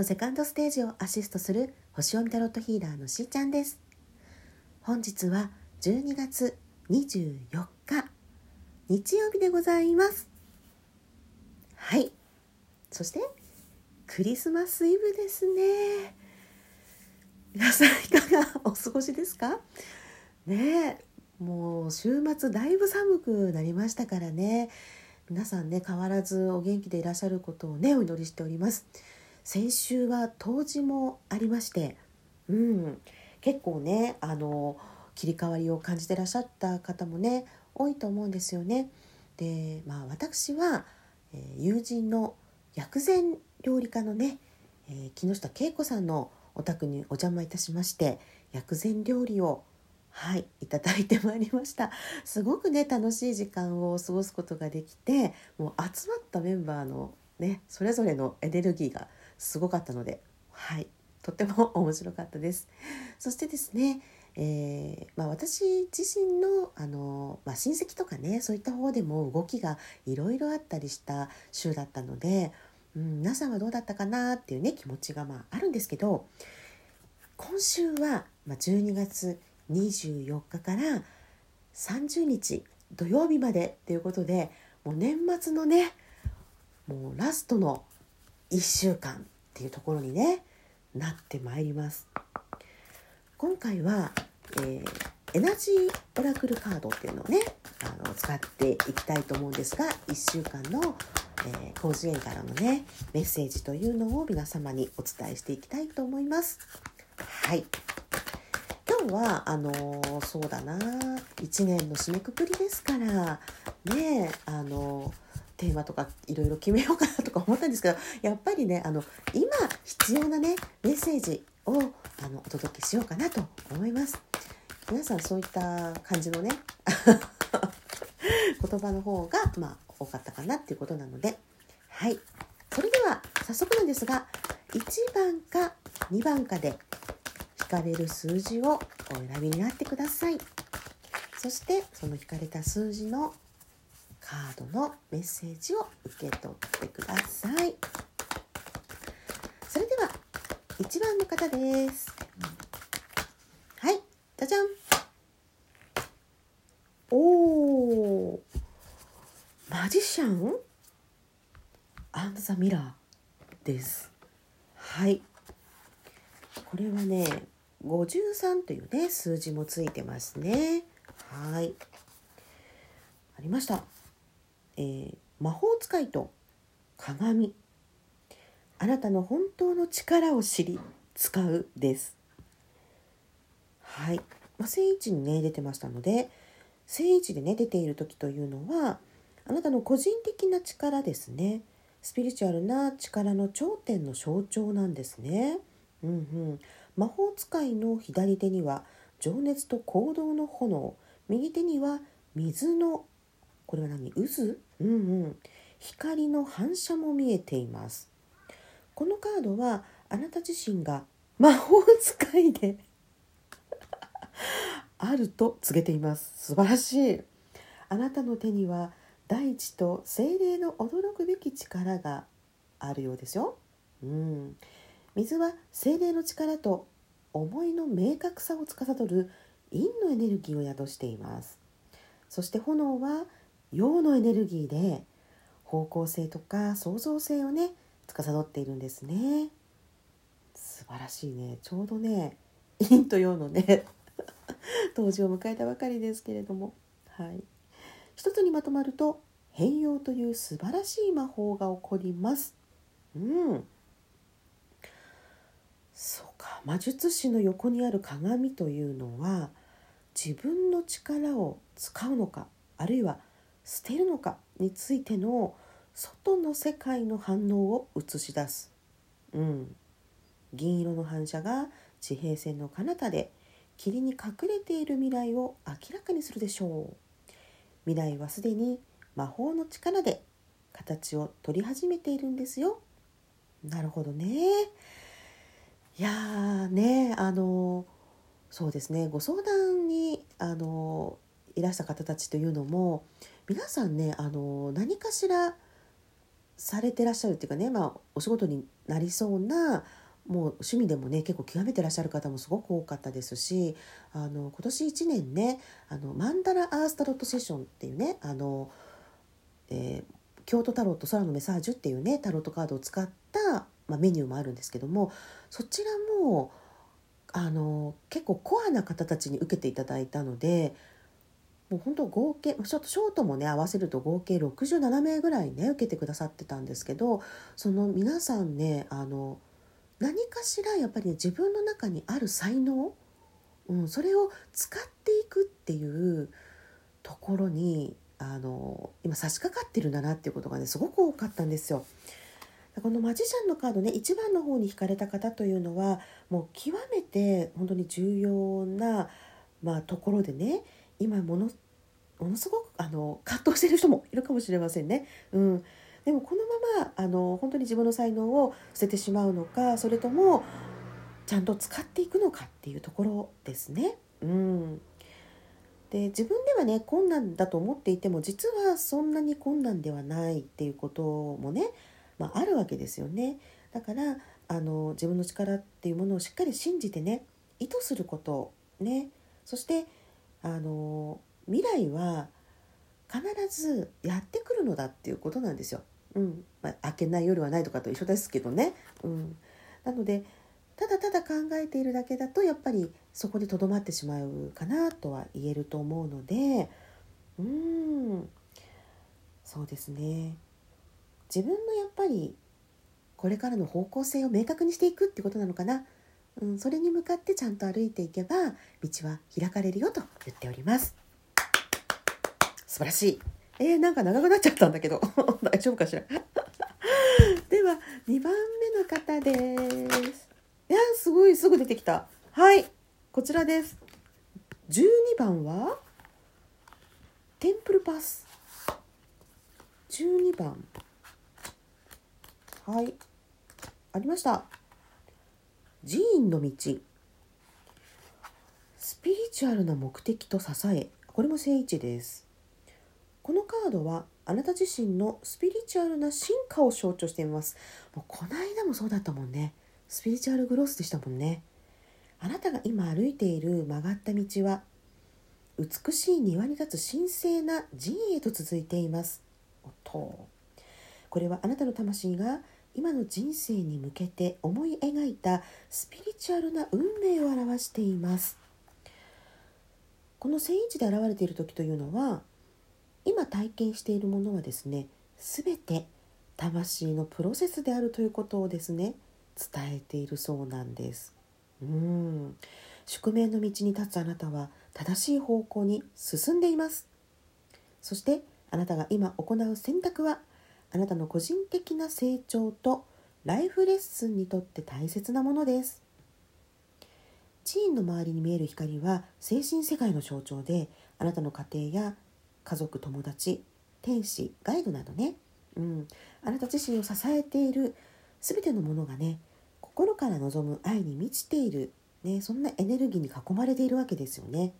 のセカンドステージをアシストする星読みタロットヒーラーのしーちゃんです。本日は12月24日日曜日でございます。はい。そしてクリスマスイブですね。皆さんいかがお過ごしですか？ねもう週末だいぶ寒くなりましたからね。皆さんね変わらずお元気でいらっしゃることをねお祈りしております。先週は冬至もありまして、うん、結構ねあの切り替わりを感じてらっしゃった方もね多いと思うんですよね。でまあ私は、えー、友人の薬膳料理家のね、えー、木下恵子さんのお宅にお邪魔いたしまして薬膳料理をはいいただいてまいりましたすごくね楽しい時間を過ごすことができてもう集まったメンバーのねそれぞれのエネルギーがすごかったのではい。とっても面白かったです。そしてですねえー、まあ、私自身のあの、まあ、親戚とかねそういった方でも動きがいろいろあったりした週だったので、うん、皆さんはどうだったかなっていうね気持ちがまああるんですけど今週は、まあ、12月24日から30日土曜日までっていうことでもう年末のねもうラストの1週間っていうところにねなってまいります。今回は、えー、エナジーオラクルカードっていうのをねあの使っていきたいと思うんですが1週間の、えー、広辞苑からのねメッセージというのを皆様にお伝えしていきたいと思います。はい。今日はあのー、そうだな1年の締めくくりですからねあのーテーマとかいろいろ決めようかなとか思ったんですけどやっぱりねあの今必要なねメッセージをあのお届けしようかなと思います。皆さんそういった感じのね 言葉の方がまあ多かったかなっていうことなので。はい。それでは早速なんですが1番か2番かで引かれる数字をお選びになってください。そしてその引かれた数字のカードのメッセージを受け取ってください。それでは1番の方です。はいじゃじゃんおーマジシャン？アンドザミラーです。はい。これはね53というね数字もついてますね。はい。ありました。えー、魔法使いと鏡。あなたの本当の力を知り使うです。はい、まあ、正位置にね出てましたので正位置でね出ている時というのはあなたの個人的な力ですね。スピリチュアルな力の頂点の象徴なんですね。うんうん、魔法使いの左手には情熱と行動の炎。右手には水のこれは何？渦？うんうん。光の反射も見えています。このカードはあなた自身が魔法使いで あると告げています。素晴らしい。あなたの手には大地と精霊の驚くべき力があるようですよ、うん、水は精霊の力と思いの明確さを司る陰のエネルギーを宿しています。そして炎は陽のエネルギーで方向性とか創造性をね司っているんですね。素晴らしいね。ちょうどね陰と陽のね 当時を迎えたばかりですけれども。はい。一つにまとまると変容という素晴らしい魔法が起こります。うん。そうか。魔術師の横にある鏡というのは自分の力を使うのかあるいは捨てるのかについての外の世界の反応を映し出す、うん、銀色の反射が地平線の彼方で霧に隠れている未来を明らかにするでしょう。未来はすでに魔法の力で形を取り始めているんですよ。なるほどね。いやーねあのそうですね。ご相談にあのいらした方たちというのも皆さんねあの何かしらされてらっしゃるっていうかね、まあ、お仕事になりそうなもう趣味でもね結構極めてらっしゃる方もすごく多かったですしあの今年1年ねあのマンダラアースタロットセッションっていうねあの、えー、京都タロット空のメサージュっていうねタロットカードを使った、まあ、メニューもあるんですけどもそちらもあの結構コアな方たちに受けていただいたのでもう本当合計ちょっとショートもね合わせると合計67名ぐらいね受けてくださってたんですけどその皆さんねあの何かしらやっぱり、ね、自分の中にある才能、うん、それを使っていくっていうところにあの今差し掛かってるんだなっていうことがねすごく多かったんですよ。このマジシャンのカードね1番の方に引かれた方というのはもう極めて本当に重要な、まあ、ところでね今ものものすごくあの葛藤してる人もいるかもしれませんね。うん、でもこのままあの本当に自分の才能を捨ててしまうのかそれともちゃんと使っていくのかっていうところですね。うん、で自分ではね困難だと思っていても実はそんなに困難ではないっていうこともね、まあ、あるわけですよね。だからあの自分の力っていうものをしっかり信じてね意図することねそしてあの未来は必ずやってくるのだっていうことなんですよ。うんまあ、明けない夜はないとかと一緒ですけどね。うん、なのでただただ考えているだけだとやっぱりそこでとどまってしまうかなとは言えると思うのでうんそうですね自分のやっぱりこれからの方向性を明確にしていくってことなのかな、うん、それに向かってちゃんと歩いていけば道は開かれるよと言っております。素晴らしい。えー、なんか長くなっちゃったんだけど。大丈夫かしら？では2番目の方です。いやすごいすぐ出てきた。はいこちらです。12番は？テンプルパス。12番。はいありました。寺院の道。スピリチュアルな目的と支え。これも正位置です。このカードはあなた自身のスピリチュアルな進化を象徴しています。もうこの間もそうだったもんね。スピリチュアルグロスでしたもんね。あなたが今歩いている曲がった道は美しい庭に立つ神聖な寺院へと続いています。と。これはあなたの魂が今の人生に向けて思い描いたスピリチュアルな運命を表しています。この聖位置で現れている時というのは今体験しているものはですね全て魂のプロセスであるということをですね伝えているそうなんです。うん。宿命の道に立つあなたは正しい方向に進んでいます。そしてあなたが今行う選択はあなたの個人的な成長とライフレッスンにとって大切なものです。寺院の周りに見える光は精神世界の象徴であなたの家庭や家族友達天使ガイドなどね、うん、あなた自身を支えている全てのものがね心から望む愛に満ちている、ね、そんなエネルギーに囲まれているわけですよね。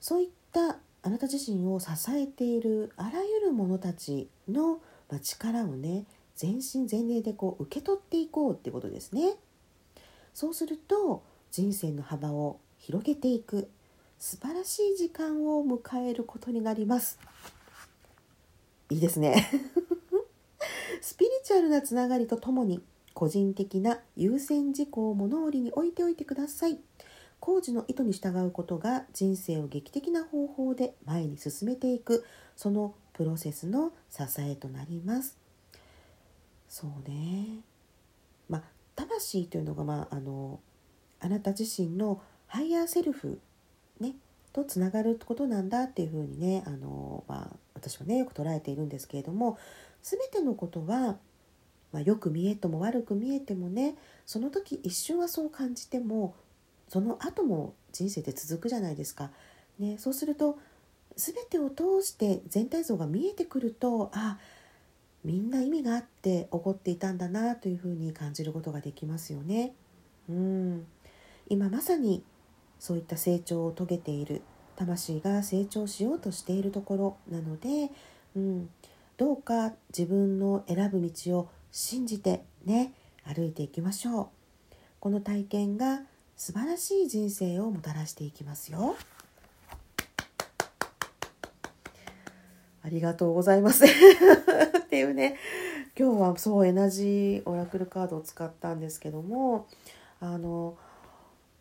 そういったあなた自身を支えているあらゆる者たちの力をね全身全霊でこう受け取っていこうってことですね。そうすると人生の幅を広げていく素晴らしい時間を迎えることになります。いいですね。スピリチュアルなつながりとともに個人的な優先事項を物折りに置いておいてください。工事の意図に従うことが人生を劇的な方法で前に進めていく。そのプロセスの支えとなります。そうね。まあ魂というのがまああのあなた自身のハイヤーセルフとつながることなんだっていうふうにねあの、まあ、私はねよく捉えているんですけれども全てのことは、まあ、よく見えても悪く見えてもねその時一瞬はそう感じてもその後も人生って続くじゃないですか。ね、そうすると全てを通して全体像が見えてくるとあみんな意味があって起こっていたんだなというふうに感じることができますよね。うん今まさにそういった成長を遂げている。魂が成長しようとしているところなので、うん、どうか自分の選ぶ道を信じてね歩いていきましょう。この体験が素晴らしい人生をもたらしていきますよ。ありがとうございます。っていうね。今日はそうエナジーオラクルカードを使ったんですけどもあの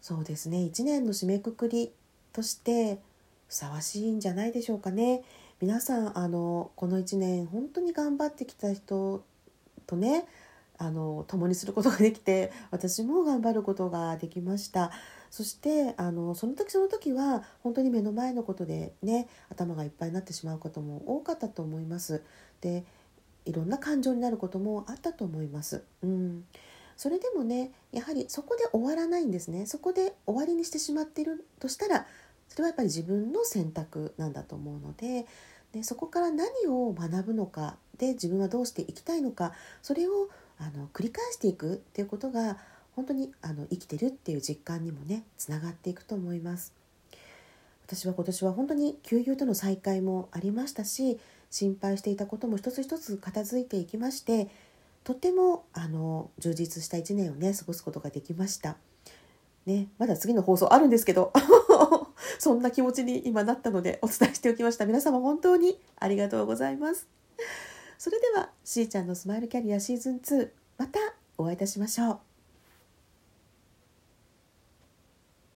そうですね1年の締めくくりとしてふさわしいんじゃないでしょうかね。皆さんあのこの1年本当に頑張ってきた人とねあの共にすることができて私も頑張ることができましたそしてあのその時その時は本当に目の前のことでね頭がいっぱいになってしまうことも多かったと思いますでいろんな感情になることもあったと思います。うんそれでもねやはりそこで終わらないんですねそこで終わりにしてしまっているとしたらそれはやっぱり自分の選択なんだと思うのででそこから何を学ぶのかで自分はどうしていきたいのかそれをあの繰り返していくっていうことが本当にあの生きてるっていう実感にもねつながっていくと思います。私は今年は本当に給油との再会もありましたし心配していたことも一つ一つ片付いていきましてとてもあの充実した1年をね過ごすことができました。ね、まだ次の放送あるんですけど そんな気持ちに今なったのでお伝えしておきました。皆様本当にありがとうございます。それではしーちゃんのスマイルキャリアシーズン2またお会いいたしましょう。